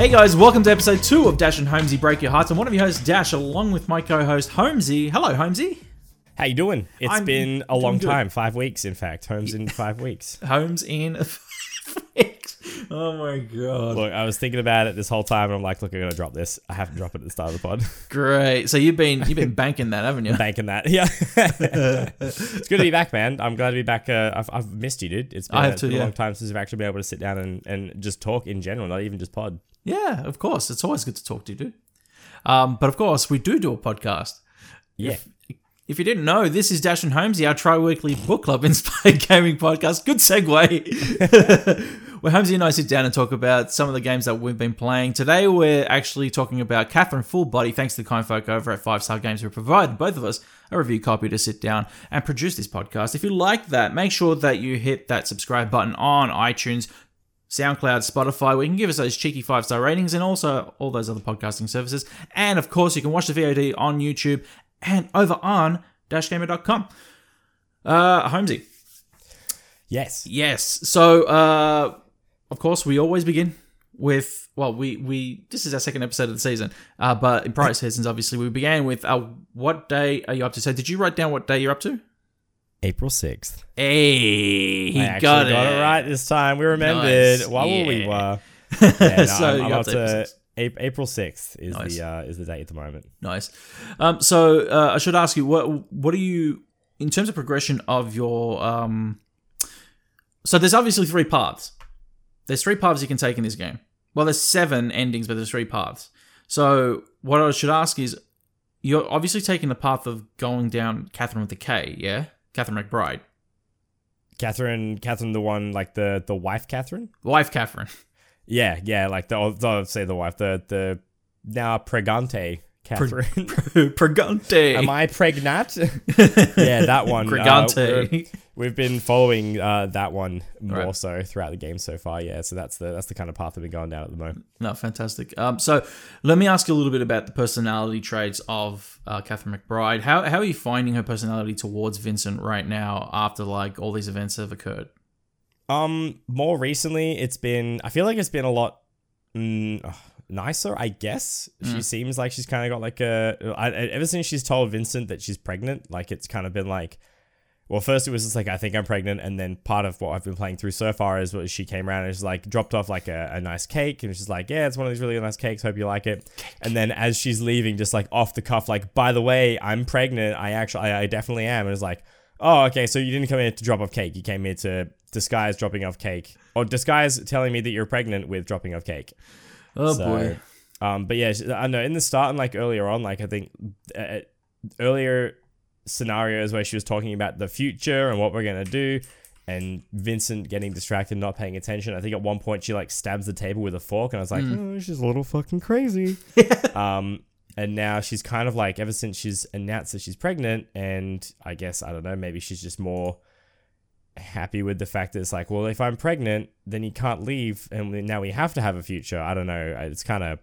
Hey guys, welcome to episode two of Dash and Holmesy Break Your Hearts. I'm one of your hosts, Dash, along with my co-host Holmesy. Hello, Holmesy. How you doing? It's I'm been a long good. time, five weeks, in fact. Holmes in five weeks. Holmes in. oh my god! Look, I was thinking about it this whole time, and I'm like, look, I'm gonna drop this. I have to drop it at the start of the pod. Great. So you've been you've been banking that, haven't you? Banking that, yeah. it's good to be back, man. I'm glad to be back. Uh, I've, I've missed you, dude. It's been, it's too, been a long time since we've actually been able to sit down and, and just talk in general, not even just pod. Yeah, of course. It's always good to talk to you, dude. Um, but of course, we do do a podcast. Yeah. If you didn't know, this is Dash and Holmesy, our tri-weekly book club inspired gaming podcast. Good segue. Where Holmesy and I sit down and talk about some of the games that we've been playing. Today, we're actually talking about Catherine Full Body, thanks to the kind folk over at Five Star Games who provided both of us a review copy to sit down and produce this podcast. If you like that, make sure that you hit that subscribe button on iTunes, SoundCloud, Spotify, where you can give us those cheeky five star ratings and also all those other podcasting services. And of course, you can watch the VOD on YouTube and over on dashgamer.com. Uh, Holmesy. Yes. Yes. So, uh, of course, we always begin with, well, we, we, this is our second episode of the season, uh, but in prior seasons, obviously, we began with, uh, what day are you up to? So, did you write down what day you're up to? April 6th. Hey, he got, got, it. it. right this time. We remembered. Nice. What were we were? Yeah, no, So I'm, I'm up to to April 6th. April 6th is Nice. the uh, is the date at the moment. Nice. Um, so uh, I should ask you what what are you in terms of progression of your um. So there's obviously three paths. There's three paths you can take in this game. Well, there's seven endings, but there's three paths. So what I should ask is, you're obviously taking the path of going down Catherine with the K, yeah, Catherine McBride, Catherine, Catherine, the one like the the wife, Catherine. wife Catherine. Yeah, yeah, like the I'll, say the wife, the the now pregante Catherine. Pregante. Am I pregnant? yeah, that one. uh, Pregante. we're- we've been following uh, that one more Right. so throughout the game so far. Yeah, so that's the that's the kind of path that we're going down at the moment. No, fantastic. Um, so let me ask you a little bit about the personality traits of uh, Catherine McBride. How how are you finding her personality towards Vincent right now after like all these events have occurred? Um, more recently, it's been. I feel like it's been a lot mm, ugh, nicer. I guess she seems like she's kind of got like a. I- ever since she's told Vincent that she's pregnant, like it's kind of been like. Well, first it was just like I think I'm pregnant, and then part of what I've been playing through so far is what she came around and just like dropped off like a, a nice cake, and she's like, yeah, it's one of these really nice cakes. Hope you like it. And then as she's leaving, just like off the cuff, like by the way, I'm pregnant. I actually, I, I definitely am. And it's like, oh, okay, so you didn't come here to drop off cake. You came here to disguise dropping off cake, or disguise telling me that you're pregnant with dropping off cake. Oh So, boy. Um, but yeah, I know in the start and like earlier on, like I think uh, earlier scenarios where she was talking about the future and what we're gonna do, and Vincent getting distracted, not paying attention. I think at one point she like stabs the table with a fork, and I was like, oh, she's a little fucking crazy. um, and now she's kind of like ever since she's announced that she's pregnant, and I guess I don't know, maybe she's just more happy with the fact that it's like, well, if I'm pregnant, then you can't leave, and now we have to have a future. I don't know. It's kind of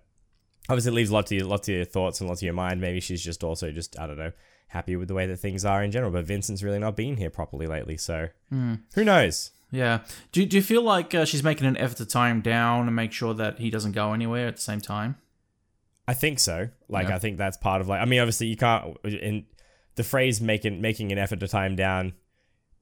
obviously it leaves lots of your, lots of your thoughts and lots of your mind. Maybe she's just also just I don't know happy with the way that things are in general. But Vincent's really not been here properly lately, so who knows? Yeah. Do do you feel like uh, she's making an effort to tie him down and make sure that he doesn't go anywhere at the same time? I think so. Like Yeah. I think that's part of like I mean obviously you can't in the phrase making making an effort to tie him down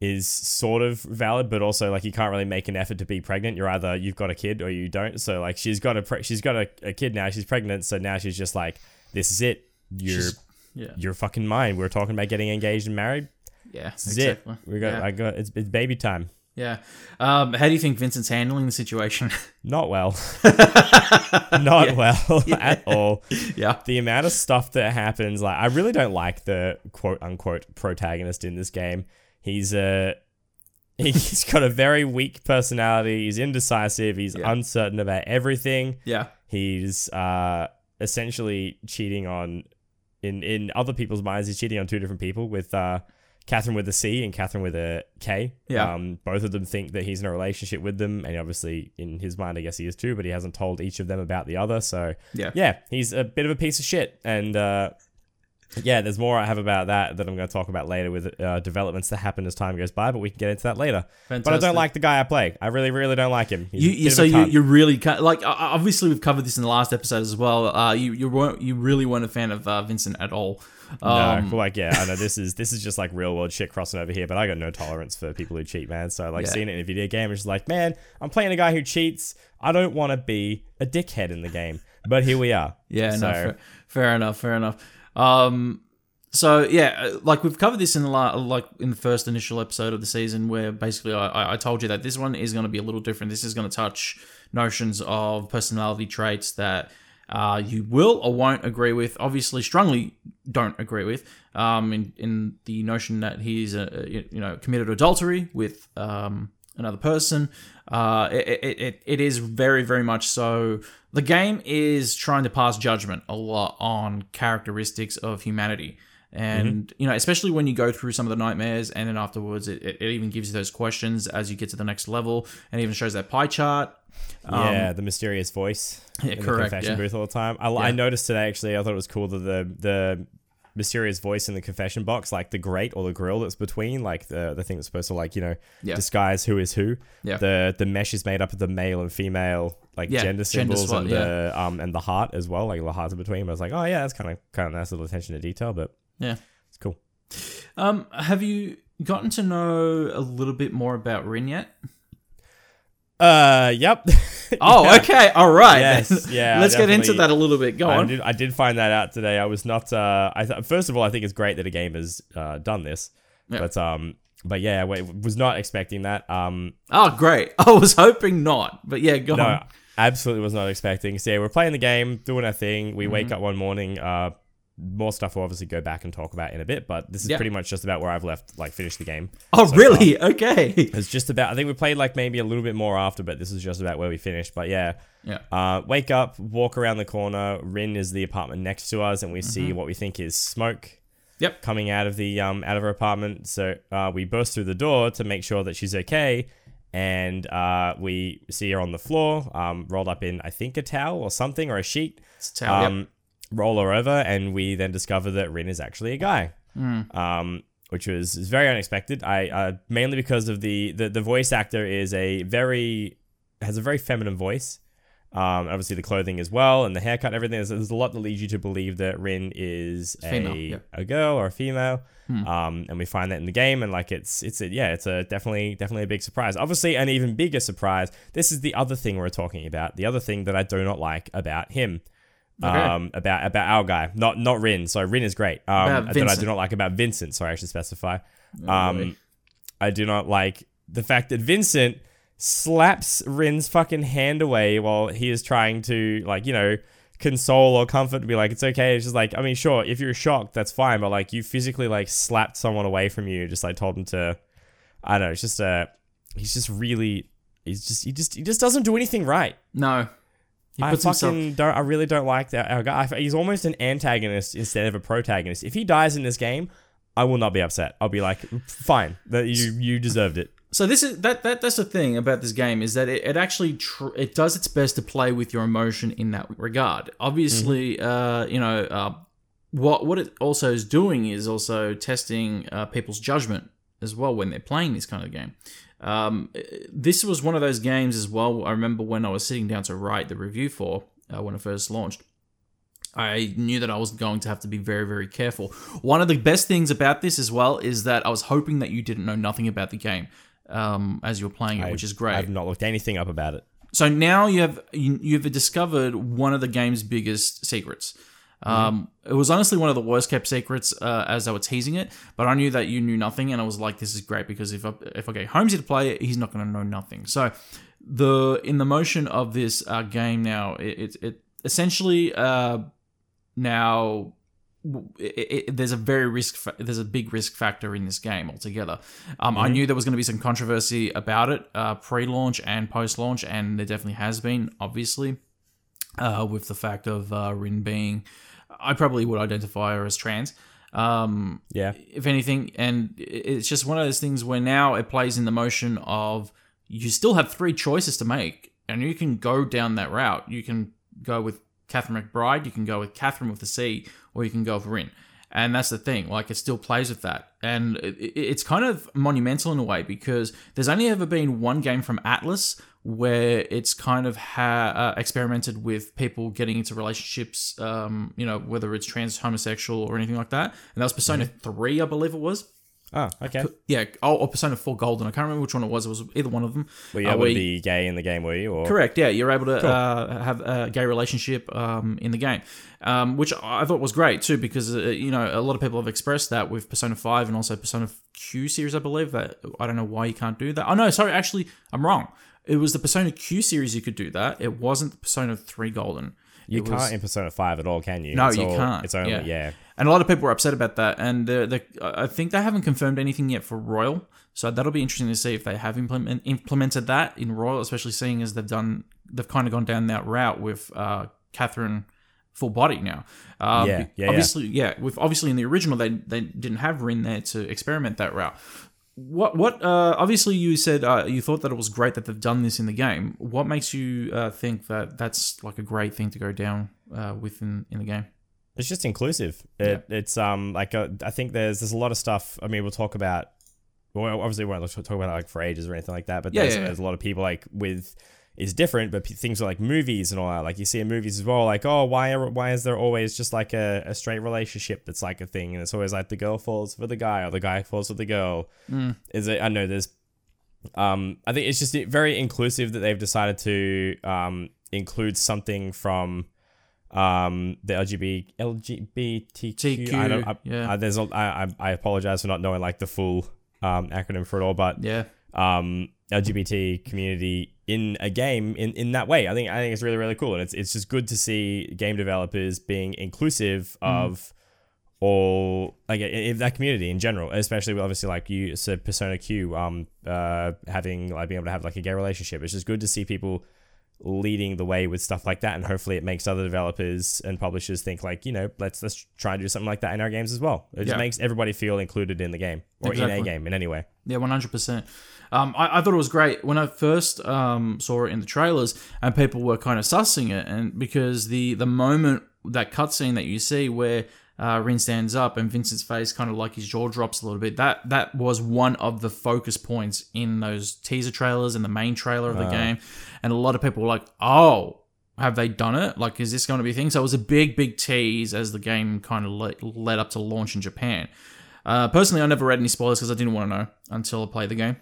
is sort of valid, but also like you can't really make an effort to be pregnant. You're either you've got a kid or you don't. So like she's got a pre- she's got a, a kid now. She's pregnant, so now she's just like this is it. You're She's- Yeah. you're fucking mine. We are talking about getting engaged and married. Yeah. Exactly. it. We got Yeah. I got it's, it's baby time. Yeah. Um, how do you think Vincent's handling the situation? Not well. Not well at all. yeah. the amount of stuff that happens like i really don't like the quote unquote protagonist in this game he's a he's got a very weak personality he's indecisive he's Yeah. uncertain about everything Yeah. he's uh essentially cheating on in in other people's minds he's cheating on two different people with uh Catherine with a C and Catherine with a K. Yeah. Um, both of them think that he's in a relationship with them, and obviously in his mind, I guess he is too, but he hasn't told each of them about the other. So Yeah. yeah, he's a bit of a piece of shit, and uh, yeah, there's more I have about that that I'm going to talk about later with uh, developments that happen as time goes by, but we can get into that later. But I don't like the guy I play. I really, really don't like him. He's You, you so you you really ca- like obviously we've covered this in the last episode as well. Uh, you you weren't you really weren't a fan of uh, Vincent at all. Um, no, like yeah, I know this is this is just like real world shit crossing over here, but I got no tolerance for people who cheat, man. So like Yeah. seeing it in a video game, it's just like, man, I'm playing a guy who cheats. I don't want to be a dickhead in the game, but here we are. Yeah, so, no, fair, fair enough, fair enough. Um, so yeah, uh, like we've covered this in the la- like in the first initial episode of the season, where basically I- I, told you that this one is going to be a little different. This is going to touch notions of personality traits that uh, you will or won't agree with. Obviously, strongly don't agree with. Um, in in the notion that he's a, you know committed adultery with um another person. Uh, it, it, it, it is very, very much so. The game is trying to pass judgment a lot on characteristics of humanity. And, you know, especially when you go through some of the nightmares and then afterwards, it, it, even gives you those questions as you get to the next level and even shows that pie chart. yeah, the mysterious voice Um, yeah, in correct, the confession yeah. booth all the time. I, I noticed today actually. I thought it was cool that the the mysterious voice in the confession box, like the grate or the grill that's between, like the the thing that's supposed to like you know Yeah. disguise who is who. Yeah. The the mesh is made up of the male and female like Yeah, gender gender symbols swap, and the um and the heart as well, like the hearts in between. But I was like, oh yeah, that's kind of kind of nice little attention to detail, but Yeah. it's cool. Um, have you gotten to know a little bit more about Rin yet? Uh, yep. Oh, Yeah. okay. All right. Yes, yeah, Let's get into that a little bit. Go I on. did, I did find that out today. I was not. Uh, I th- first of all, I think it's great that a game has uh, done this, Yeah. but um, but yeah, I was not expecting that. Um, Oh, great. I was hoping not, but yeah, go no, on. absolutely was not expecting. So yeah, we're playing the game, doing our thing. Mm-hmm. We wake up one morning. Uh, more stuff we'll obviously go back and talk about in a bit, but this is Yeah. pretty much just about where I've left, like, finished the game. Oh, really? Okay. It's just about. I think we played like maybe a little bit more after, but this is just about where we finished. But yeah, Yeah. Uh, wake up, walk around the corner. Rin is the apartment next to us, and we see what we think is smoke. Yep. Coming out of the um out of her apartment. So uh, we burst through the door to make sure that she's okay, and uh, we see her on the floor, um, rolled up in I think a towel or something or a sheet. It's a towel. Um, roll her over, and we then discover that Rin is actually a guy. Um, which was is very unexpected. I uh, mainly because of the, the the voice actor is a very has a very feminine voice. Um, obviously the clothing as well, and the haircut, and everything. There's, there's a lot that leads you to believe that Rin is Female, a yeah. a girl or a female. Um, and we find that in the game, and like it's it's a, yeah, it's a definitely definitely a big surprise. Obviously, an even bigger surprise. This is the other thing we're talking about. The other thing that I do not like about him Okay. um, about about our guy, not not Rin. So Rin is great. Um, that I do not like about Vincent. Sorry, I should specify. boy. Um, I do not like the fact that Vincent slaps Rin's fucking hand away while he is trying to like you know console or comfort, be like it's okay. It's just like I mean, sure, if you're shocked, that's fine, but like you physically like slapped someone away from you, just like told him to. I don't know. It's just uh He's just really. He's just. He just. He just doesn't do anything right. no. He I fucking himself. don't. I really don't like that. Our guy. He's almost an antagonist instead of a protagonist. If he dies in this game, I will not be upset. I'll be like, fine. That you you deserved it. So this is that, that that's the thing about this game is that it, it actually tr- it does its best to play with your emotion in that regard. Obviously, uh, you know, uh, what what it also is doing is also testing uh, people's judgment as well when they're playing this kind of game. Um, this was one of those games as well. I remember when I was sitting down to write the review for uh, when it first launched. I knew that I was going to have to be very, very careful. One of the best things about this as well is that I was hoping that you didn't know nothing about the game um, as you were playing it, which is great. I've not looked anything up about it. So now you have you, you've discovered one of the game's biggest secrets. Um, it was honestly one of the worst kept secrets uh, as they were teasing it, but I knew that you knew nothing, and I was like, "This is great because if I, if I get Holmesy to play it, he's not going to know nothing." So the in the motion of this uh, game now, it, it, it essentially uh, now it, it, there's a very risk fa- there's a big risk factor in this game altogether. Um, i knew there was going to be some controversy about it uh, pre-launch and post-launch and there definitely has been obviously uh, with the fact of uh, rin being i probably would identify her as trans um, Yeah. if anything and it's just one of those things where now it plays in the motion of you still have three choices to make and you can go down that route you can go with catherine mcbride you can go with catherine with the c or you can go with rin And that's the thing, like it still plays with that. And it, it- it's kind of monumental in a way because there's only ever been one game from Atlus where it's kind of ha- uh, experimented with people getting into relationships, um, you know, whether it's trans, homosexual, or anything like that. And that was Persona 3, I believe it was. Oh, okay. Yeah, oh, or Persona 4 Golden. I can't remember which one it was. It was either one of them. Well, you Uh, able where to be gay in the game, were you? Or Correct. Yeah, you're able to uh, have a gay relationship um, in the game, um, which I thought was great too, because uh, you know a lot of people have expressed that with Persona Five and also Persona Q series. I believe that I don't know why you can't do that. Oh no, sorry, actually I'm wrong. It was the Persona Q series you could do that. It wasn't the Persona Three Golden. You It can't was- in Persona 5 at all, can you? No, It's you all- can't. It's only, Yeah. yeah. And a lot of people were upset about that, and the, the, I think they haven't confirmed anything yet for Royal. So that'll be interesting to see if they have implement, implemented that in Royal, especially seeing as they've done, they've kind of gone down that route with uh, Catherine full body now. Um, Yeah, yeah, yeah. obviously, yeah. With obviously in the original, they they didn't have Rin there to experiment that route. What what? Uh, obviously, you said uh, you thought that it was great that they've done this in the game. What makes you uh, think that that's like a great thing to go down uh, within in the game? It's just inclusive. It, It's um like uh, I think there's there's a lot of stuff. I mean, we'll talk about. Well, obviously, we won't talk about it like for ages or anything like that. But Yeah, there's, yeah, yeah. there's a lot of people like with is different, but p- things like movies and all that. Like you see in movies as well. Like oh, why are, why is there always just like a, a straight relationship that's like a thing, and it's always like the girl falls for the guy or the guy falls for the girl. Mm. Is it? I know there's. Um, I think it's just very inclusive that they've decided to um include something from um the LGBT LGBTQ. I don't. I, yeah. I, there's a, I I apologize for not knowing like the full um acronym for it all, but Yeah, um LGBT community in a game in, in that way. I think I think it's really really cool, and it's it's just good to see game developers being inclusive of all like in that community in general, especially with obviously like you said Persona Q, um, uh, having like being able to have like a gay relationship. It's just good to see people leading the way with stuff like that, and hopefully it makes other developers and publishers think like you know let's let's try and do something like that in our games as well. It just makes everybody feel included in the game or in a game in any way. yeah, one hundred percent. Um, I, I thought it was great when I first um, saw it in the trailers, and people were kind of sussing it, and because the the moment that cutscene that you see where uh, Rin stands up and Vincent's face kind of like his jaw drops a little bit. That that was one of the focus points in those teaser trailers and the main trailer of the game, and a lot of people were like, "Oh, have they done it? Like, is this going to be a thing?" So it was a big, big tease as the game kind of le- led up to launch in Japan. Uh, personally, I never read any spoilers because I didn't want to know until I played the game.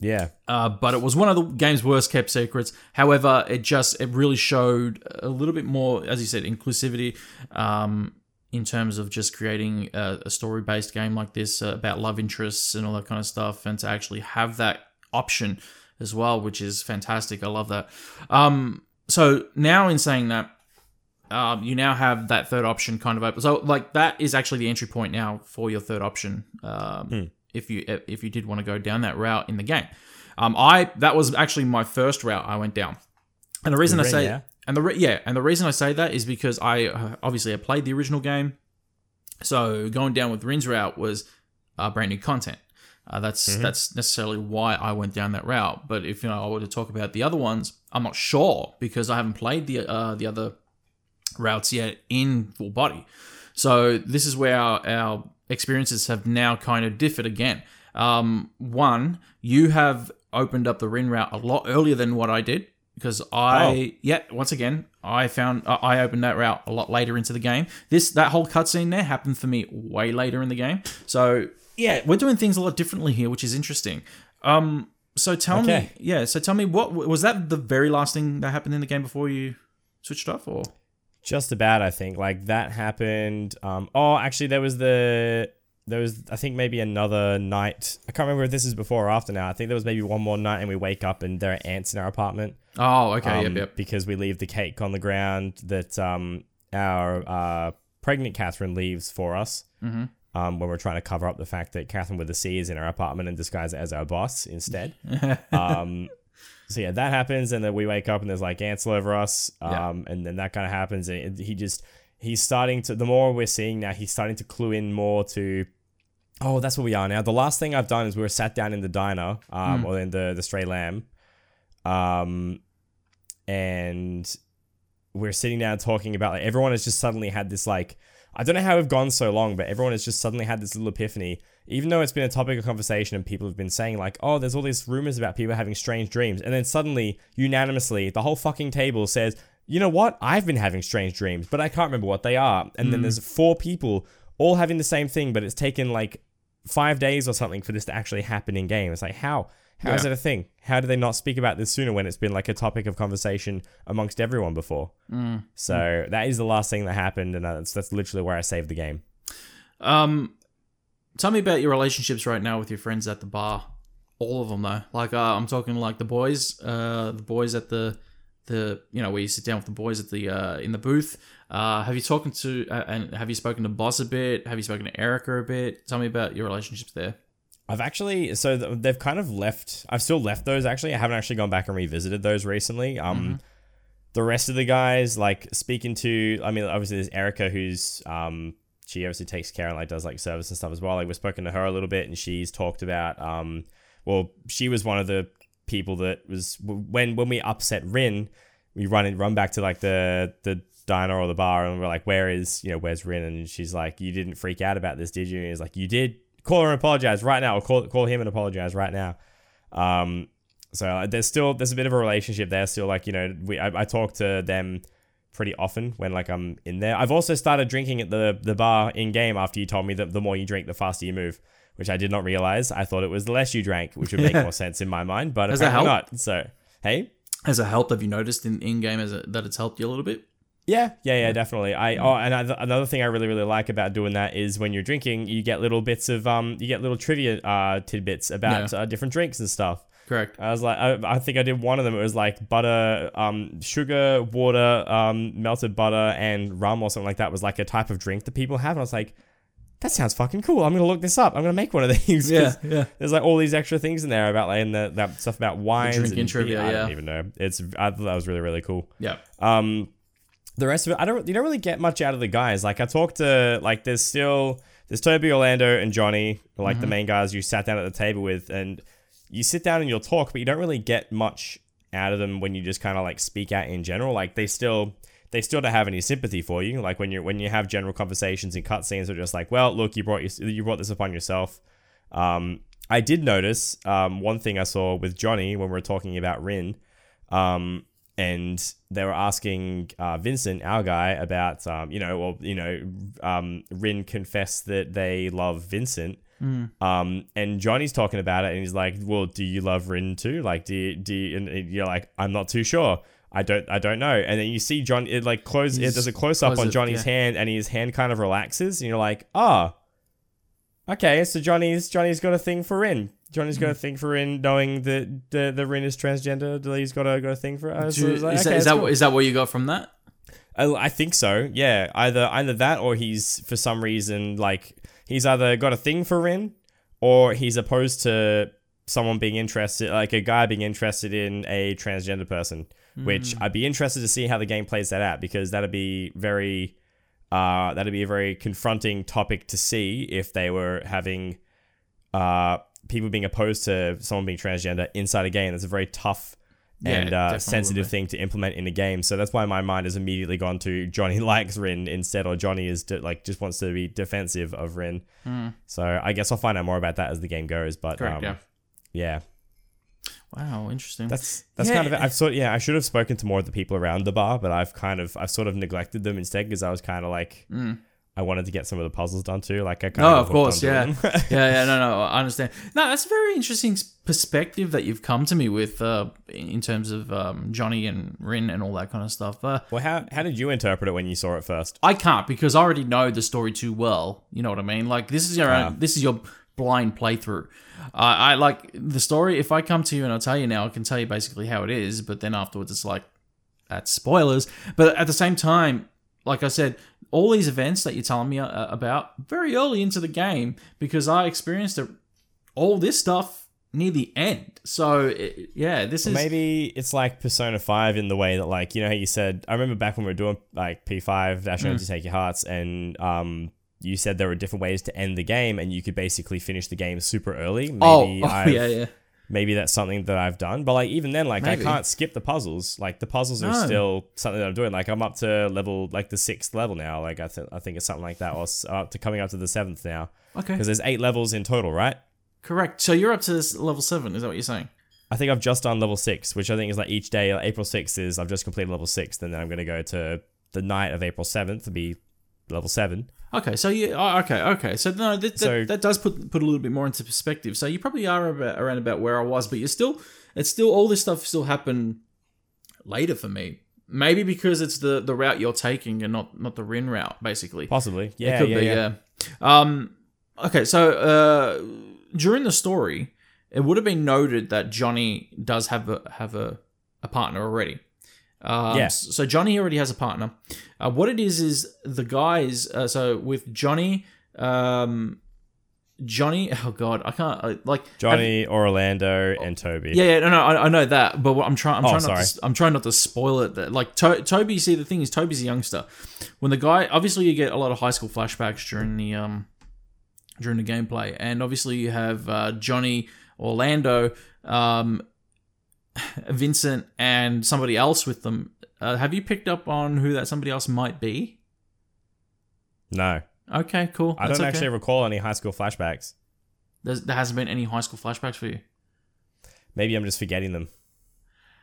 Yeah, Uh, but it was one of the game's worst kept secrets. However, it just it really showed a little bit more, as you said, inclusivity um, in terms of just creating a, a story based game like this uh, about love interests and all that kind of stuff, and to actually have that option as well, which is fantastic. I love that. Um, so now, in saying that, um, you now have that third option kind of open. So like that is actually the entry point now for your third option. Um, If you if you did want to go down that route in the game, um, I that was actually my first route I went down, and the reason I Ring, say yeah? and the re- yeah and the reason I say that is because I uh, obviously I played the original game, so going down with Rin's route was uh, brand new content. Uh, that's that's necessarily why I went down that route. But if you know I were to talk about the other ones, I'm not sure because I haven't played the uh, the other routes yet in full body. So this is where our, our experiences have now kind of differed again. Um, one, you have opened up the Rin route a lot earlier than what I did because I, yeah, once again, I found uh, I opened that route a lot later into the game. This that whole cutscene there happened for me way later in the game. So yeah, we're doing things a lot differently here, which is interesting. Um, so tell me, yeah, so tell me what was that the very last thing that happened in the game before you switched off, or Just about, I think. Like that happened. Um, oh, actually, there was the there was I think maybe another night. I can't remember if this is before or after now. I think there was maybe one more night, and we wake up and there are ants in our apartment. oh, okay, um, yep, yep. Because we leave the cake on the ground that um our uh pregnant Catherine leaves for us. Mm-hmm. Um, when we're trying to cover up the fact that Catherine with the C is in our apartment and disguise it as our boss instead. um, so yeah, that happens, and then we wake up and there's like ants all over us. Um, Yeah. and then that kind of happens, and he just he's starting to. The more we're seeing now, he's starting to clue in more to. Oh, that's what we are now. The last thing I've done is we were sat down in the diner, um, or in the the stray lamb, um, and we're sitting down talking about like everyone has just suddenly had this like I don't know how we've gone so long, but everyone has just suddenly had this little epiphany. Even though it's been a topic of conversation and people have been saying like, oh, there's all these rumors about people having strange dreams, and then suddenly, unanimously, the whole fucking table says, you know what? I've been having strange dreams, but I can't remember what they are. And then there's four people all having the same thing, but it's taken like five days or something for this to actually happen in game. It's like how how is Yeah. it a thing? How do they not speak about this sooner when it's been like a topic of conversation amongst everyone before? So that is the last thing that happened, and that's that's literally where I saved the game. Um, tell me about your relationships right now with your friends at the bar. All of them though. Like uh, I'm talking like the boys, uh, the boys at the the you know where you sit down with the boys at the uh, in the booth. Uh, have you spoken to uh, and have you spoken to Boss a bit? Have you spoken to Erica a bit? Tell me about your relationships there. I've actually so they've kind of left. I've still left those actually. I haven't actually gone back and revisited those recently. Um, the rest of the guys like speaking to. I mean, obviously there's Erica who's um she obviously takes care and like does like service and stuff as well. Like we've spoken to her a little bit and she's talked about um well she was one of the people that was when when we upset Rin, we run and run back to like the the diner or the bar and we're like where is you know where's Rin? And she's like you didn't freak out about this did you? And he's like you did. Call her and apologize right now. Or call call him and apologize right now. Um so uh, there's still there's a bit of a relationship there still like you know we I, I talk to them pretty often when like I'm in there I've also started drinking at the the bar in game after you told me that the more you drink the faster you move which I did not realize I thought it was the less you drank which would make Yeah. more sense in my mind but Does that apparently not so hey Has it helped? Have you noticed in in game as that it's helped you a little bit? Yeah, yeah, yeah, definitely. I oh, and I, another thing I really really like about doing that is when you're drinking, you get little bits of um, you get little trivia uh tidbits about Yeah. uh, different drinks and stuff. Correct. I was like, I, I think I did one of them. It was like butter, um, sugar, water, um, melted butter, and rum or something like that was like a type of drink that people have. And I was like, that sounds fucking cool. I'm gonna look this up. I'm gonna make one of these. Yeah, yeah. There's like all these extra things in there about like and the, that stuff about wines drinking and trivia, I don't yeah. even know. It's I thought that was really really cool. Yeah. Um, the rest of it, I don't. You don't really get much out of the guys. Like I talked to, like there's still there's Toby, Orlando, and Johnny, like the main guys you sat down at the table with, and you sit down and you'll talk, but you don't really get much out of them when you just kind of like speak out in general. Like they still they still don't have any sympathy for you. Like when you're when you have general conversations and cutscenes, they're just like, well, look, you brought you, you brought this upon yourself. Um, I did notice um, one thing I saw with Johnny when we were talking about Rin. Um, and they were asking uh, Vincent, our guy, about um, you know, well, you know, um, Rin confessed that they love Vincent, um, and Johnny's talking about it, and he's like, "Well, do you love Rin too? Like, do you, do you, and you're like, I'm not too sure. I don't, I don't know." And then you see John, it like close, it does a close up close on it, Johnny's yeah. hand, and his hand kind of relaxes, and you're like, "Ah, okay, so Johnny's Johnny's got a thing for Rin." Johnny's got a thing for Rin, knowing that the the Rin is transgender. He's got a got a thing for us. Do So it's like, is, okay, that, is, that's that, cool. is that what you got from that? I, I think so. Yeah, either either that or he's for some reason like he's either got a thing for Rin or he's opposed to someone being interested, like a guy being interested in a transgender person. Which I'd be interested to see how the game plays that out because that'd be very, uh, that'd be a very confronting topic to see if they were having, uh, people being opposed to someone being transgender inside a game. That's a very tough Yeah, and uh, sensitive thing to implement in a game. So that's why my mind has immediately gone to Johnny likes Rin instead, or Johnny is de- like just wants to be defensive of Rin. So I guess I'll find out more about that as the game goes. But Correct, um, yeah. yeah, Wow, interesting. that's that's Yeah. kind of it. I've sort yeah, I should have spoken to more of the people around the bar, but I've kind of I've sort of neglected them instead because I was kind of like I wanted to get some of the puzzles done too. Like I kind of Oh, got of course, yeah, yeah, yeah. No, no, I understand. No, that's a very interesting perspective that you've come to me with, uh, in terms of um, Johnny and Rin and all that kind of stuff. Uh, well, how how did you interpret it when you saw it first? I can't because I already know the story too well. You know what I mean? Like this is your Ah. own, this is your blind playthrough. Uh, I like the story. If I come to you and I'll tell you now, I can tell you basically how it is. But then afterwards, it's like that's spoilers. But at the same time, like I said, all these events that you're telling me uh, about very early into the game because I experienced it, all this stuff near the end. So it, yeah, this is Maybe it's like Persona 5 in the way that, like, you know how you said, I remember back when we were doing like P5, Dash Mm. to Take Your Hearts, and um, you said there were different ways to end the game, and you could basically finish the game super early. Maybe oh, oh yeah, yeah. Maybe that's something that I've done. But like even then, like Maybe. I can't skip the puzzles. Like the puzzles are still something that I'm doing. Like I'm up to level like the sixth level now. Like I think I think it's something like that, or up to coming up to the seventh now. Okay, Because there's eight levels in total, right? correct. So you're up to this level seven. Is that what you're saying? I think I've just done level six, which I think is like each day. Like April sixth is I've just completed level six, and then I'm gonna go to the night of April seventh to be level seven. Okay, so you oh, okay, okay. So no, that, that, So- that does put put a little bit more into perspective. So you probably are about, around about where I was, but you're still it's still all this stuff still happened later for me. Maybe because it's the the route you're taking and not not the Rin route, basically. Possibly, yeah, it could yeah, be, yeah. yeah. Um, okay, so uh, during the story, it would have been noted that Johnny does have a have a, a partner already. Um, Yeah. So Johnny already has a partner. Uh, what it is is the guys. Uh, so with Johnny, um, Johnny. Oh God, I can't I, like have- Johnny, Orlando, and Toby. yeah, yeah, no, no, I, I know that, but what I'm trying, I'm Oh, trying not sorry. to, I'm trying not to spoil it. That like to- Toby, see, the thing is, Toby's a youngster. When the guy, obviously, you get a lot of high school flashbacks during the um during the gameplay, and obviously you have uh, Johnny, Orlando, um, Vincent, and somebody else with them. Uh, have you picked up on who that somebody else might be? No, Okay, cool. I That's don't okay. actually recall any high school flashbacks. There's, there hasn't been any high school flashbacks for you. Maybe I'm just forgetting them.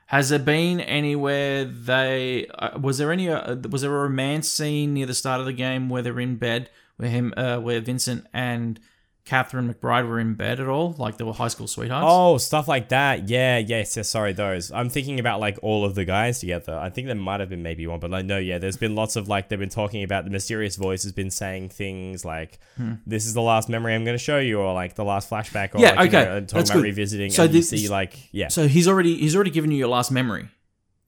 Has there been anywhere they uh, was there any uh, was there a romance scene near the start of the game where they're in bed where him uh, where Vincent and Catherine McBride were in bed at all like they were high school sweethearts? Oh, stuff like that. Yeah, yes, yes. Sorry, those. I'm thinking about like all of the guys together. I think there might have been maybe one, but like no, yeah. There's been lots of like they've been talking about the mysterious voice has been saying things like, "This is the last memory I'm going to show you," or like the last flashback, or Yeah, like, you okay, know, and talking that's about good. revisiting. So and you this- see like yeah, So he's already he's already given you your last memory.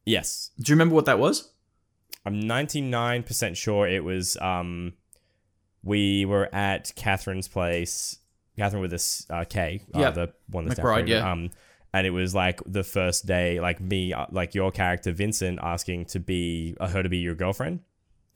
yes. Do you remember what that was? I'm 99% sure it was um we were at Catherine's place, Catherine with this uh, K, uh, Yeah. the one that's McBride, down yeah. Um, and it was like the first day, like me, uh, like your character Vincent asking to be uh, her to be your girlfriend.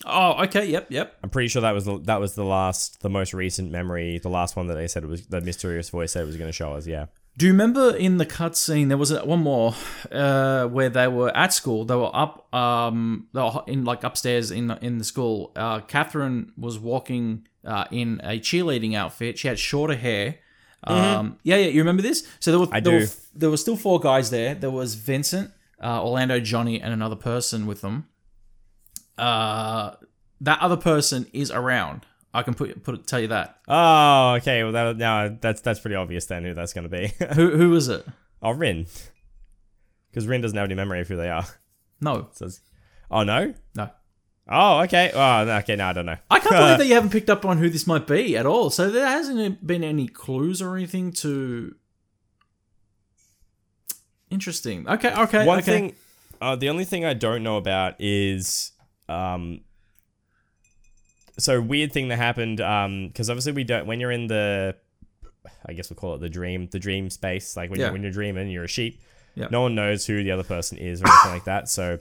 Oh, okay. Yep, yep. I'm pretty sure that was the, that was the last, the most recent memory, the last one that they said it was the mysterious voice said it was going to show us. Yeah. Do you remember in the cutscene there was one more uh, where they were at school? They were up, um, they were in like upstairs in the, in the school. Uh, Catherine was walking uh, in a cheerleading outfit. She had shorter hair. Um, yeah, yeah. You remember this? So there were Mm-hmm. I there, do. Were, there were still four guys there. There was Vincent, uh, Orlando, Johnny, and another person with them. Uh, that other person is around. I can put put tell you that. Oh, okay. Well, that, now that's that's pretty obvious then who that's going to be. Who who is it? oh, Rin. Because Rin doesn't have any memory of who they are. No, So oh no. no. Oh, okay. Oh, okay. No, I don't know. I can't believe that you haven't picked up on who this might be at all. So there hasn't been any clues or anything to. Interesting. Okay. Okay. One okay. thing, uh, the only thing I don't know about is, um, so weird thing that happened, um, because obviously we don't when you're in the, I guess we'll call it the dream, the dream space, like when Yeah. you're when you're dreaming, you're a sheep. Yeah. No one knows who the other person is or anything like that. So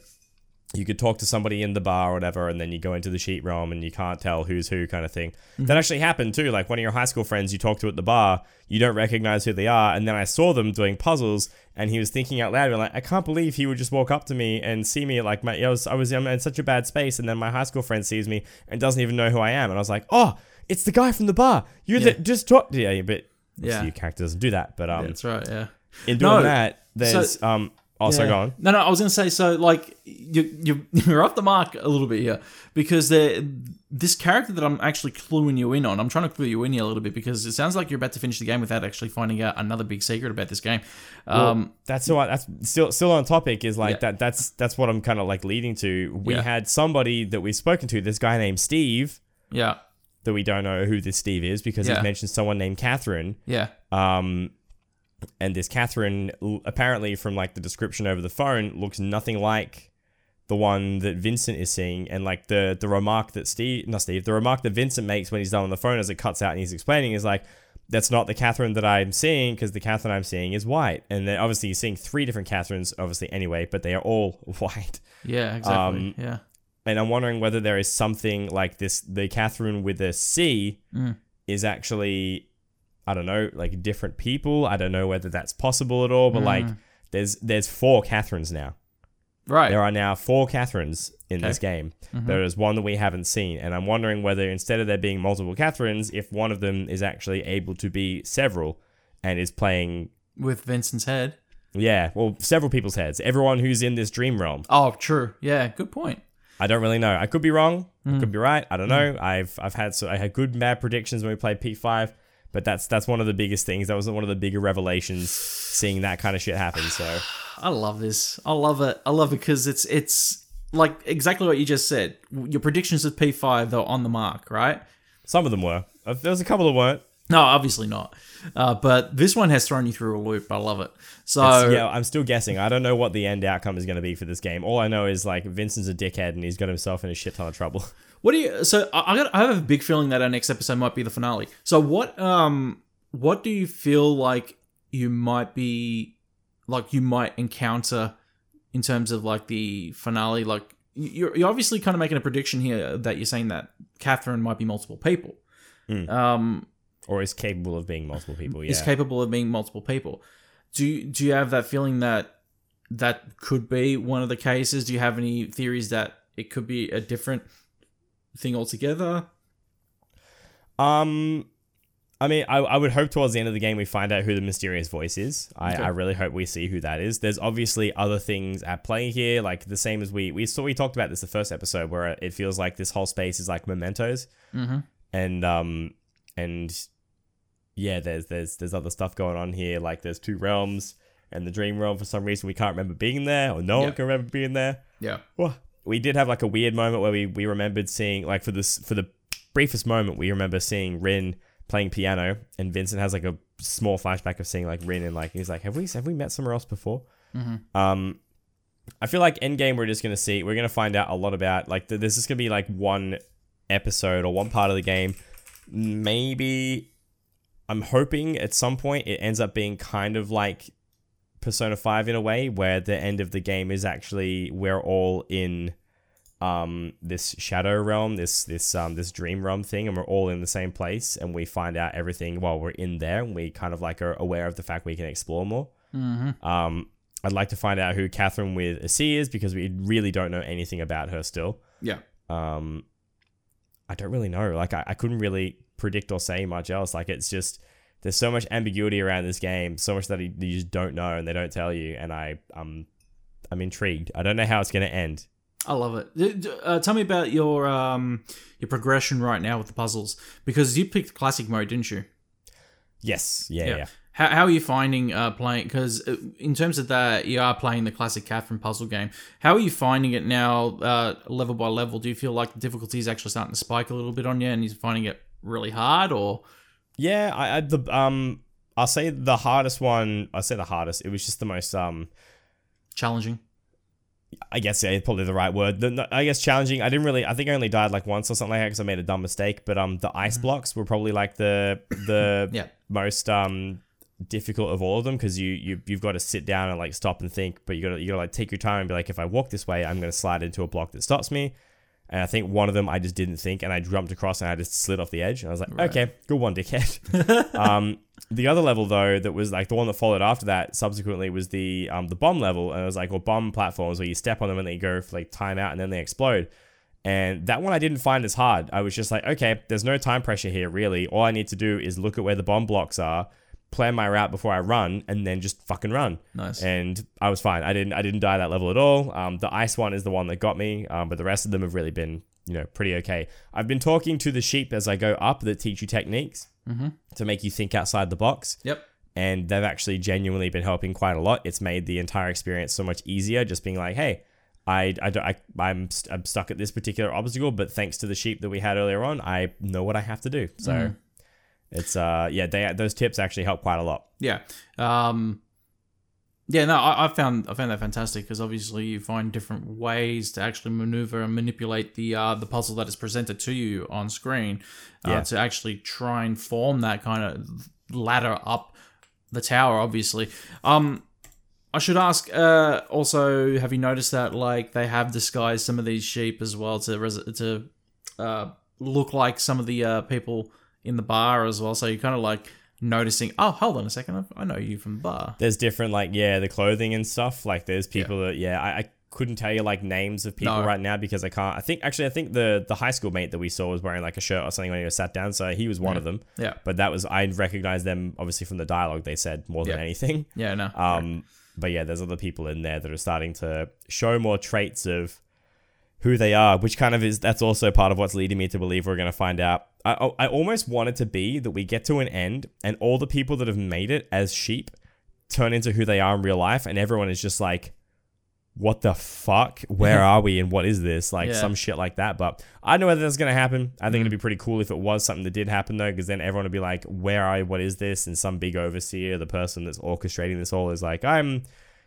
you could talk to somebody in the bar or whatever, and then you go into the sheet realm and you can't tell who's who kind of thing. Mm-hmm. That actually happened too. Like one of your high school friends you talk to at the bar, you don't recognize who they are, and then I saw them doing puzzles, and he was thinking out loud, and like, I can't believe he would just walk up to me and see me like my, I was, I was I'm in such a bad space, and then my high school friend sees me and doesn't even know who I am, and I was like, oh, it's the guy from the bar. You're Yeah. the just talk, yeah, but Yeah. your character doesn't do that, but um, That's right. Yeah. in doing No, that, there's um, also Yeah. go on. No, no. I was gonna say so. Like you, you, you're off the mark a little bit here because there, this character that I'm actually cluing you in on. I'm trying to clue you in here a little bit because it sounds like you're about to finish the game without actually finding out another big secret about this game. Um, that's what that's still still on topic is like Yeah. that that's that's what I'm kind of like leading to. We Yeah. had somebody that we've spoken to, this guy named Steve, yeah. that we don't know who this Steve is because Yeah. he's mentioned someone named Catherine. Yeah. Um, and this Catherine, apparently from like the description over the phone, looks nothing like the one that Vincent is seeing. And like the the remark that Steve, not Steve, the remark that Vincent makes when he's done on the phone as it cuts out and he's explaining is like, that's not the Catherine that I'm seeing because the Catherine I'm seeing is white. And then obviously you're seeing three different Catherines, obviously anyway, but they are all white. Yeah. Exactly. Um, yeah. And I'm wondering whether there is something like this. The Catherine with a C Mm. is actually I don't know, like different people. I don't know whether that's possible at all, but like there's there's four Catherines now. Right. There are now four Catherines in this game. Mm-hmm. There is one that we haven't seen, and I'm wondering whether instead of there being multiple Catherines, if one of them is actually able to be several and is playing, With Vincent's head. yeah, well, several people's heads. Everyone who's in this dream realm. Oh, true. Yeah, good point. I don't really know. I could be wrong. I Mm. could be right. I don't know. I've I've had so I had good and bad predictions when we played P5, but that's that's one of the biggest things. That was one of the bigger revelations seeing that kind of shit happen. So I love this. I love it. I love it because it's it's like exactly what you just said. Your predictions of P5 they're on the mark, right? some of them were. Uh, There was a couple that weren't. No, obviously not. Uh, but this one has thrown you through a loop. I love it. So It's- yeah, I'm still guessing. I don't know what the end outcome is going to be for this game. All I know is like Vincent's a dickhead and he's got himself in a shit ton of trouble. What do you? So I I got. I have a big feeling that our next episode might be the finale. So what? Um, what do you feel like you might be, like you might encounter, in terms of like the finale? Like you're you're obviously kind of making a prediction here that you're saying that Catherine might be multiple people. Mm. Um, or is capable of being multiple people. Yeah. is capable of being multiple people. Do you, do you have that feeling that that could be one of the cases? Do you have any theories that it could be a different thing altogether? Um, I mean, I, I would hope towards the end of the game we find out who the mysterious voice is. I, Okay. I really hope we see who that is. There's obviously other things at play here, like the same as we we saw. We talked about this the first episode, where it feels like this whole space is like mementos, Mm-hmm. and um and yeah, there's there's there's other stuff going on here. Like there's two realms, and the dream realm for some reason we can't remember being there, or no Yeah. one can remember being there. Yeah. Well, we did have like a weird moment where we we remembered seeing like for this for the briefest moment we remember seeing Rin playing piano, and Vincent has like a small flashback of seeing like Rin and like he's like, have we have we met somewhere else before? Mm-hmm. Um, I feel like Endgame we're just gonna see we're gonna find out a lot about like th- there's just gonna be like one episode or one part of the game, maybe. I'm hoping at some point it ends up being kind of like Persona 5 in a way, where the end of the game is actually we're all in um this shadow realm, this this um this dream realm thing, and we're all in the same place and we find out everything while we're in there and we kind of like are aware of the fact we can explore more. Mm-hmm. Um I'd like to find out who Catherine with a C is because we really don't know anything about her still. Yeah. Um I don't really know. Like I, I couldn't really predict or say much else. Like it's just there's so much ambiguity around this game, so much that you just don't know and they don't tell you. And I um I'm intrigued. I don't know how it's gonna end. I love it. Uh, tell me about your um your progression right now with the puzzles because you picked classic mode, didn't you? Yes, yeah, Yeah. yeah. How, how are you finding uh, playing? Because in terms of that, you are playing the classic Catherine puzzle game. How are you finding it now, uh, level by level? Do you feel like the difficulty is actually starting to spike a little bit on you, and you're finding it really hard, or Yeah, I, I the um I'll say the hardest one. I say the hardest. It was just the most um challenging? I guess yeah, probably the right word. The, I guess challenging. I didn't really. I think I only died like once or something like that because I made a dumb mistake. But um, the ice blocks were probably like the the Yeah. most um difficult of all of them because you you you've got to sit down and like stop and think. But you got to you got to like take your time and be like, if I walk this way, I'm gonna slide into a block that stops me. And I think one of them I just didn't think, and I jumped across and I just slid off the edge. And I was like, Right. okay, good one, dickhead. um, the other level though, that was like the one that followed after that, subsequently was the um the bomb level, and it was like or bomb platforms where you step on them and they go for like time out and then they explode. And that one I didn't find as hard. I was just like, okay, there's no time pressure here really. All I need to do is look at where the bomb blocks are, plan my route before I run, and then just fucking run Nice. and I was fine. I didn't I didn't die that level at all. Um, the ice one is the one that got me, um, but the rest of them have really been you know pretty okay. I've been talking to the sheep as I go up that teach you techniques Mm-hmm. to make you think outside the box, Yep. and they've actually genuinely been helping quite a lot. It's made the entire experience so much easier. Just being like, hey. I, I, I I'm, st- I'm stuck at this particular obstacle, but thanks to the sheep that we had earlier on, I know what I have to do. So Mhm. It's, uh, yeah, they, those tips actually help quite a lot. Yeah. Um, yeah, no, I, I found I found that fantastic because obviously you find different ways to actually maneuver and manipulate the uh, the puzzle that is presented to you on screen uh, Yeah. to actually try and form that kind of ladder up the tower. Obviously, um, I should ask. Uh, also, have you noticed that like they have disguised some of these sheep as well to res- to uh, look like some of the uh, people in the bar as well? So you're kind of like noticing, oh, hold on a second, I know you from the bar. There's different like yeah, the clothing and stuff. Like there's people that yeah, I, I couldn't tell you like names of people No. right now because I can't. I think actually I think the the high school mate that we saw was wearing like a shirt or something when he was sat down, so he was one of them. Yeah. But that was I recognized them obviously from the dialogue they said more than Yeah. anything. Yeah, no. Um, but yeah, there's other people in there that are starting to show more traits of who they are, which kind of is that's also part of what's leading me to believe we're going to find out. I, oh, I almost want it to be that we get to an end and all the people that have made it as sheep turn into who they are in real life, and everyone is just like, "What the fuck? Where are we? And what is this?" Like Yeah. some shit like that. But I don't know whether that's going to happen. I think mm. it'd be pretty cool if it was something that did happen though, because then everyone would be like, "Where are you? What is this?" And some big overseer, the person that's orchestrating this all, is like, "I'm."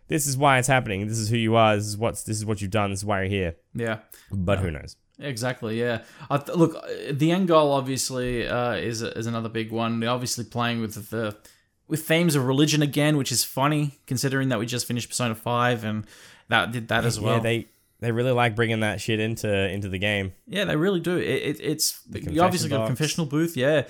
This is why it's happening. This is who you are. This is what's. This is what you've done. This is why you're here. yeah. But who knows? Exactly. Yeah. I th- look, the end goal obviously uh, is is another big one. They're obviously playing with the with themes of religion again, which is funny considering that we just finished Persona Five and that did that as well. Yeah, they they really like bringing that shit into into the game. Yeah, they really do. It, it, it's you obviously got a confessional booth. Yeah,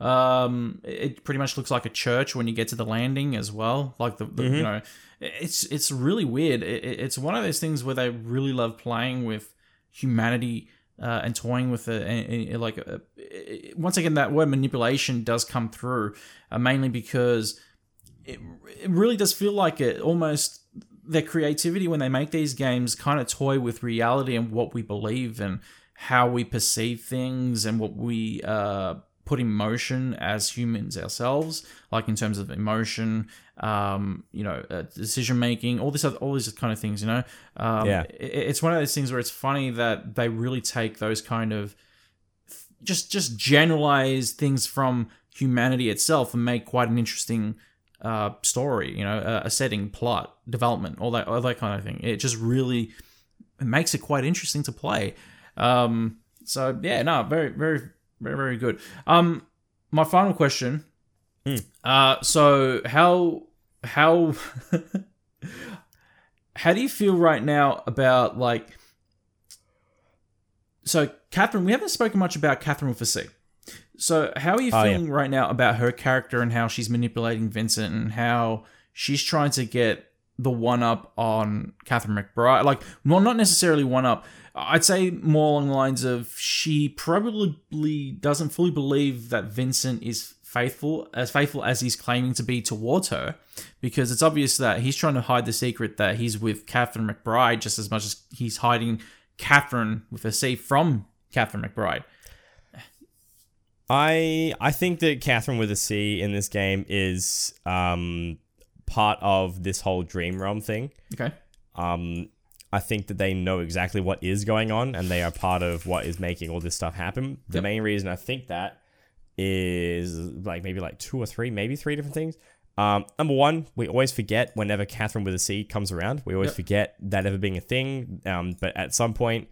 um, it pretty much looks like a church when you get to the landing as well. Like the, the Mm-hmm. you know, it's it's really weird. It, it- it's one of those things where they really love playing with humanity uh, and toying with it. Like uh, it- once again, that word manipulation does come through, uh, mainly because it, it really does feel like it almost their creativity when they make these games kind of toy with reality and what we believe and how we perceive things and what we uh, put in motion as humans ourselves, like in terms of emotion, um, you know, uh, decision making, all this, other, all these kind of things. You know, um, Yeah. it- it's one of those things where it's funny that they really take those kind of just just generalize things from humanity itself and make quite an interesting uh, story. You know, a, a setting, plot, development, all that, all that kind of thing. It just really it makes it quite interesting to play. Um, so yeah, no, very, very, very, very good. Um, my final question. Uh, so how how how do you feel right now about like so Catherine? We haven't spoken much about Catherine with a C. So how are you Oh, yeah. feeling right now about her character and how she's manipulating Vincent and how she's trying to get the one up on Katherine McBride? Like, well, not necessarily one up. I'd say more along the lines of she probably doesn't fully believe that Vincent is faithful as faithful as he's claiming to be towards her because it's obvious that he's trying to hide the secret that he's with Katherine McBride just as much as he's hiding Catherine with a C from Katherine McBride. I I think that Catherine with a C in this game is um part of this whole dream realm thing. Okay. Um, I think that they know exactly what is going on, and they are part of what is making all this stuff happen. The Yep. main reason I think that is like maybe like two or three, maybe three different things. Um, number one, we always forget whenever Catherine with a C comes around. We always Yep. forget that ever being a thing. Um, but at some point,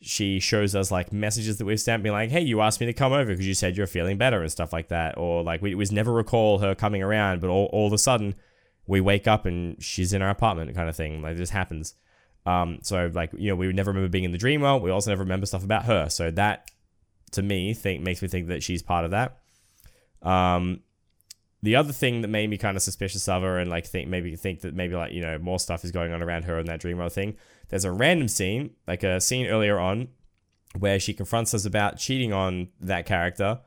she shows us like messages that we've sent, being like, "Hey, you asked me to come over because you said you're feeling better and stuff like that," or like we always never recall her coming around, but all, all of a sudden we wake up and she's in our apartment, kind of thing. Like this happens. Um, so like you know we never remember being in the dream world. We also never remember stuff about her. So that to me think makes me think that she's part of that. Um, the other thing that made me kind of suspicious of her and like think maybe think that maybe like you know more stuff is going on around her in that dream world thing. There's a random scene, like a scene earlier on, where she confronts us about cheating on that character,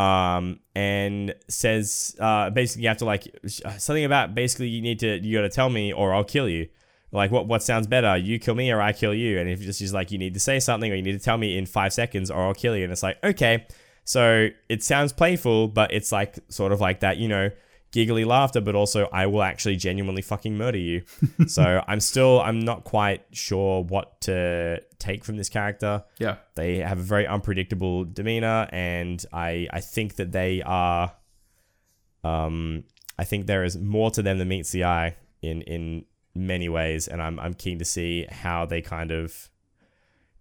um, and says uh, basically you have to like something about basically you need to you got to tell me or I'll kill you. Like what what sounds better, you kill me or I kill you? And if just she's like you need to say something or you need to tell me in five seconds or I'll kill you, and it's like okay, so it sounds playful, but it's like sort of like that, you know, giggly laughter, but also I will actually genuinely fucking murder you. so I'm still I'm not quite sure what to take from this character. Yeah. They have a very unpredictable demeanor, and I I think that they are. Um, I think there is more to them than meets the eye in in many ways, and I'm I'm keen to see how they kind of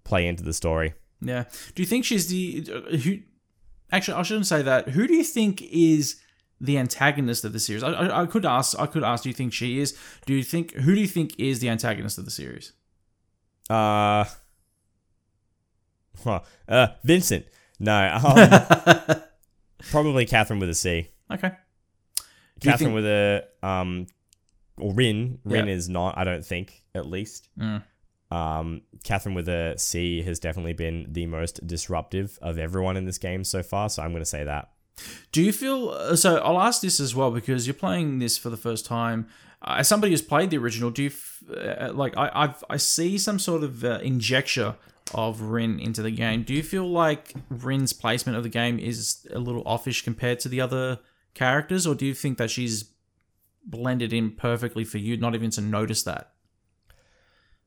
play into the story. Yeah. Do you think she's the who? Actually, I shouldn't say that. Who do you think is the antagonist of the series? I, I, I could ask. I could ask. Do you think she is? Do you think who do you think is the antagonist of the series? Uh, huh, uh Vincent. No, um, probably Catherine with a C. Okay. Catherine think- with a um, or Rin. Rin Yeah. is not. I don't think at least. Mm. Um, Catherine with a C has definitely been the most disruptive of everyone in this game so far. So I'm going to say that. Do you feel uh, so? I'll ask this as well because you're playing this for the first time. Uh, as somebody who's played the original, do you uh, like? I I've, I see some sort of uh, injection of Rin into the game. Do you feel like Rin's placement of the game is a little offish compared to the other characters, or do you think that she's blended in perfectly for you, not even to notice that?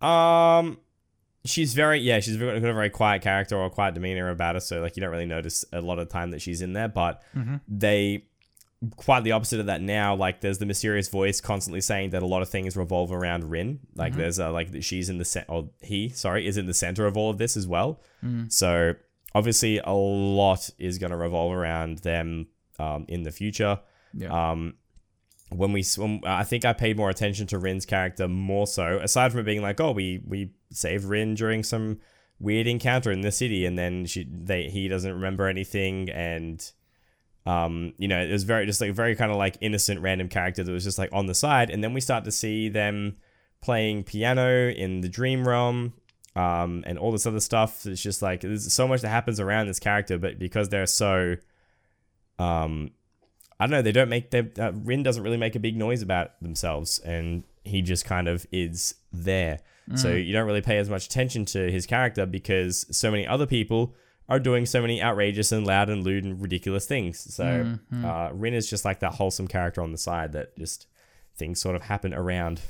Um, she's very yeah. She's got a very quiet character or a quiet demeanor about her. So like you don't really notice a lot of time that she's in there. But they quite the opposite of that now. Like there's the mysterious voice constantly saying that a lot of things revolve around Rin. Like there's a like she's in the cent or he sorry is in the center of all of this as well. So obviously a lot is going to revolve around them um, in the future. Yeah. Um, when we when, I think I paid more attention to Rin's character more so, aside from it being like, oh, we we saved Rin during some weird encounter in the city, and then she they he doesn't remember anything, and um, you know, it was very just like very kind of like innocent random character that was just like on the side, and then we start to see them playing piano in the dream realm. Um, and all this other stuff. It's just like there's so much that happens around this character, but because they're so um I don't know. They don't make their uh, Rin doesn't really make a big noise about themselves, and he just kind of is there. So you don't really pay as much attention to his character because so many other people are doing so many outrageous and loud and lewd and ridiculous things. So uh, Rin is just like that wholesome character on the side that just things sort of happen around.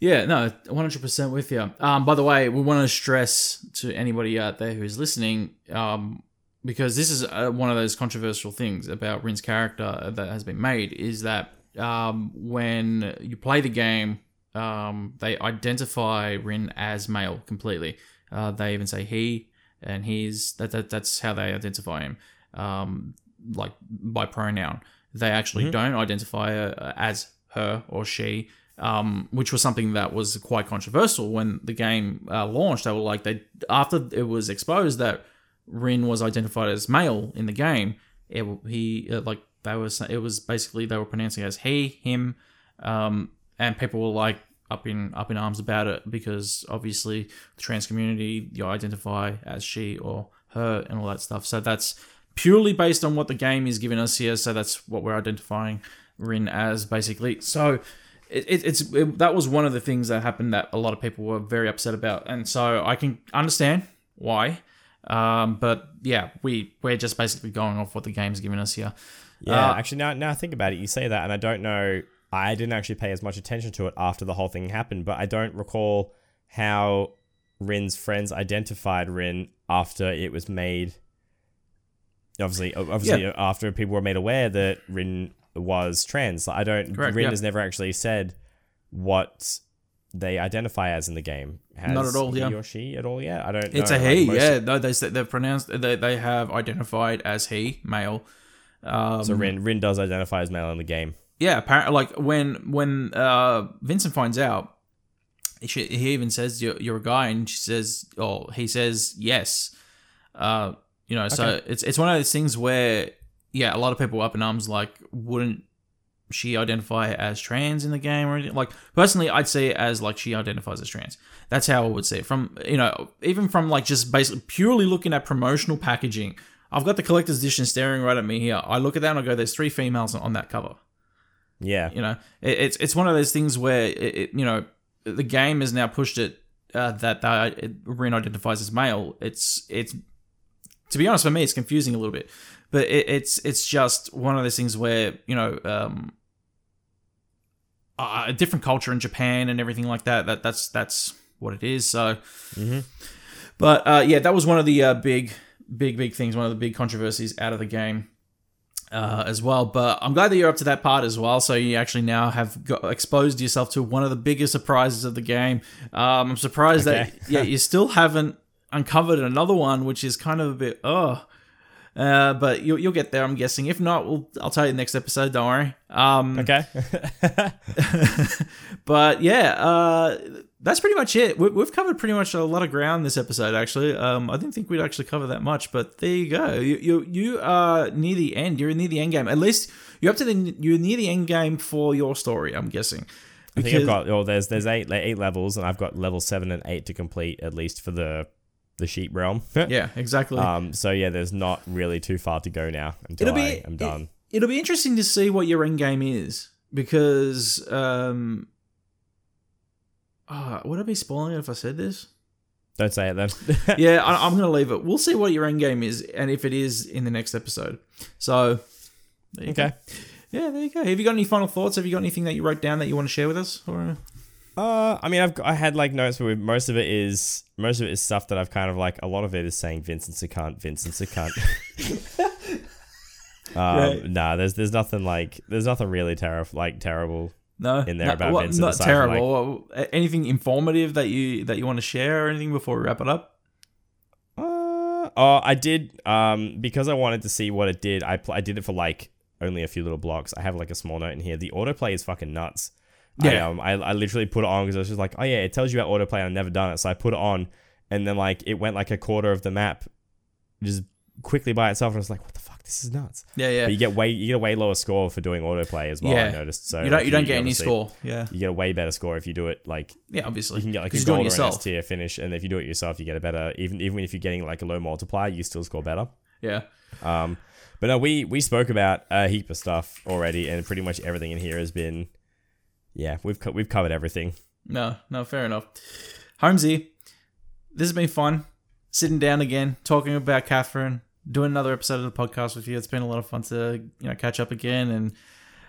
Yeah, no, one hundred percent with you. Um, by the way, we want to stress to anybody out there who's listening, um, because this is uh, one of those controversial things about Rin's character that has been made is that um, when you play the game, um, they identify Rin as male completely. Uh, they even say he and he's that, that that's how they identify him, um, like by pronoun. They actually don't identify her as her or she um, which was something that was quite controversial when the game uh, launched. They were like, they after it was exposed that Rin was identified as male in the game. It he uh, like they was it was basically they were pronouncing as he him, um, and people were like up in up in arms about it because obviously the trans community you identify as she or her and all that stuff. So that's purely based on what the game is giving us here. So that's what we're identifying Rin as basically. So it, it, it's it, that was one of the things that happened that a lot of people were very upset about, and so I can understand why. Um, but yeah, we we're just basically going off what the game's giving us here. Yeah, Uh, actually, now now I think about it, you say that, and I don't know. I didn't actually pay as much attention to it after the whole thing happened, but I don't recall how Rin's friends identified Rin after it was made. Obviously, obviously, after people were made aware that Rin was trans, I don't. Correct, Rin yeah. has never actually said what they identify as in the game. Has Not at all, He yeah. or she at all? Yeah, I don't. It's know. a he, yeah. No, They they've pronounced they they have identified as he male. Um, So Rin Rin does identify as male in the game. yeah, apparently, like when when uh, Vincent finds out, she, he even says you're, you're a guy, and she says, oh, he says yes. Uh, you know, so it's it's one of those things where yeah, a lot of people up in arms like, wouldn't she identify as trans in the game or anything? Like personally, I'd see it as like she identifies as trans. That's how I would see it. From you know, even from like just basically purely looking at promotional packaging. I've got the collector's edition staring right at me here. I look at that and I go, "There's three females on that cover." Yeah, You know, it, it's it's one of those things where it, it you know the game has now pushed it uh, that that it, Rin identifies as male. It's it's to be honest for me, it's confusing a little bit, but it, it's it's just one of those things where you know um, a a different culture in Japan and everything like that. That that's that's what it is. So, Mhm. but uh, yeah, that was one of the uh, big big big things. One of the big controversies out of the game uh, as well. But I'm glad that you're up to that part as well. So you actually now have got, exposed yourself to one of the biggest surprises of the game. Um, I'm surprised Okay. that yeah you still haven't uncovered another one, which is kind of a bit oh. Uh, but you'll, you'll get there, I'm guessing. If not, we'll, I'll tell you next episode. Don't worry. Um, Okay. but yeah, uh, that's pretty much it. We, we've covered pretty much a lot of ground this episode. Actually, um, I didn't think we'd actually cover that much, but there you go. You you, you are near the end. You're near the end game. At least you're up to the you're near the end game for your story. I'm guessing. I think I've got well, there's there's eight like, eight levels, and I've got level seven and eight to complete at least for the the sheep realm. yeah, exactly. Um. So yeah, there's not really too far to go now until It'll be- I am done. It'll be interesting to see what your end game is because um. Uh, would I be spoiling it if I said this? Don't say it then. yeah, I, I'm going to leave it. We'll see what your end game is, and if it is in the next episode. So, there you go. okay. Yeah, there you go. Have you got any final thoughts? Have you got anything that you wrote down that you want to share with us? Or Uh, I mean, I've I had like notes, but most of it is most of it is stuff that I've kind of like. A lot of it is saying Vincent's a cunt, Vincent's a cunt. um, Right. Nah, there's there's nothing like there's nothing really terrible like terrible. no, In there No, about what- Vincent, Not from, terrible. Anything informative that you that you want to share or anything before we wrap it up? Uh, oh, I did. Um, because I wanted to see what it did. I pl- I did it for like only a few little blocks. I have like a small note in here. The autoplay is fucking nuts. Yeah. I, um, I, I literally put it on because I was just like, oh yeah, it tells you about autoplay. I've never done it, so I put it on, and then like it went like a quarter of the map, just quickly by itself, and I was like, what the fuck, this is nuts. Yeah, yeah. But you get way you get a way lower score for doing autoplay as well. Yeah. I noticed. So you don't like, you don't get any score. Yeah, You get a way better score if you do it like yeah. Obviously, you can get like a 'Cause you're doing gold or an S tier finish, and if you do it yourself, you get a better. Even even if you're getting like a low multiplier, you still score better. Yeah, Um, but no, we we spoke about a heap of stuff already, and pretty much everything in here has been, yeah, we've co- we've covered everything. no, no. Fair enough. Holmesy, this has been fun. Sitting down again, talking about Catherine, doing another episode of the podcast with you. It's been a lot of fun to you know catch up again, and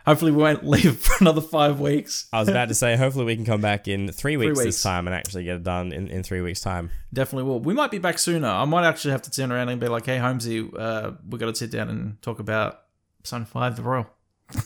hopefully we won't leave for another five weeks. I was about to say, hopefully we can come back in three weeks, weeks. this time and actually get it done in, in three weeks' time. Definitely will. We might be back sooner. I might actually have to turn around and be like, "Hey, Holmesy, uh, we got to sit down and talk about Persona Five: The Royal."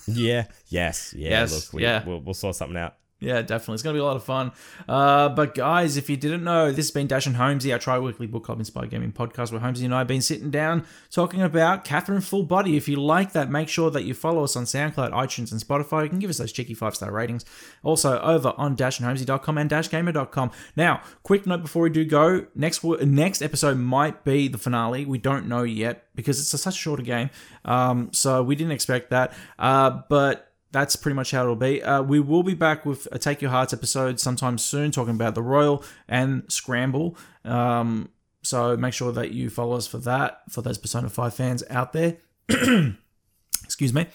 Yeah. Yes. Yeah. Yes, Look, we, yeah. We'll, we'll sort something out. Yeah, definitely. It's going to be a lot of fun. Uh, but guys, if you didn't know, this has been Dash and Holmesy, our tri-weekly book club inspired gaming podcast where Holmesy and I have been sitting down talking about Catherine Full Body. If you like that, make sure that you follow us on SoundCloud, iTunes, and Spotify. You can give us those cheeky five-star ratings. Also over on dashandholmesy.com and dashgamer.com. Now, quick note before we do go, next next episode might be the finale. We don't know yet because it's a, such a shorter game. Um, so we didn't expect that. Uh, but that's pretty much how it'll be. Uh, we will be back with a Take Your Hearts episode sometime soon, talking about the Royal and Scramble. Um, so make sure that you follow us for that, for those Persona 5 fans out there. Excuse me.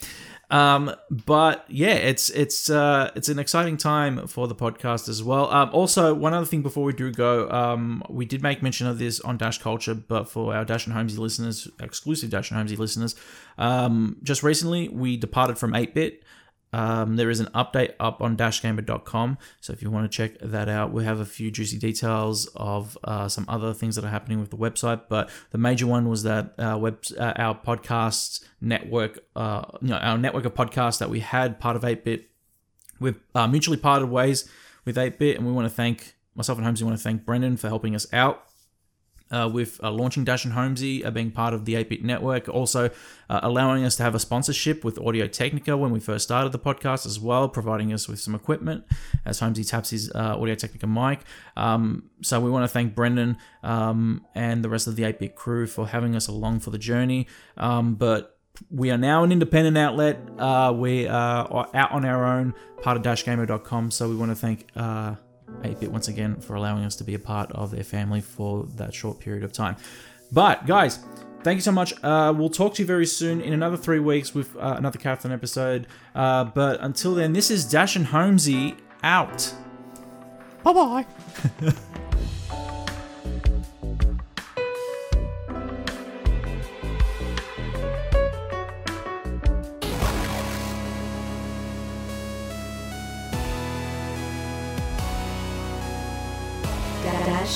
Um, but yeah, it's it's uh, it's an exciting time for the podcast as well. Um, also, one other thing before we do go, um, we did make mention of this on Dash Culture, but for our Dash and Holmesy listeners, exclusive Dash and Holmesy listeners, um, just recently we departed from 8-bit. Um, there is an update up on dashgamer.com. So if you want to check that out, we have a few juicy details of uh, some other things that are happening with the website. But the major one was that our web, uh, our podcast network, uh, you know, our network of podcasts that we had part of 8bit, we've uh, mutually parted ways with 8bit, and we want to thank myself and Holmes, we want to thank Brendan for helping us out uh, with uh, launching Dash and Holmesy, uh, being part of the 8-Bit network, also uh, allowing us to have a sponsorship with Audio Technica when we first started the podcast as well, providing us with some equipment as Holmesy taps his uh, Audio Technica mic. Um, so we want to thank Brendan um, and the rest of the 8-Bit crew for having us along for the journey. Um, but we are now an independent outlet. Uh, we are out on our own, part of dashgamer.com. So we want to thank 8-Bit once again for allowing us to be a part of their family for that short period of time. But guys, thank you so much. Uh, we'll talk to you very soon in another three weeks with uh, another Catherine episode. Uh, but until then, this is Dash and Holmesy out. Bye bye.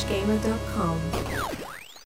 dashgamer.com.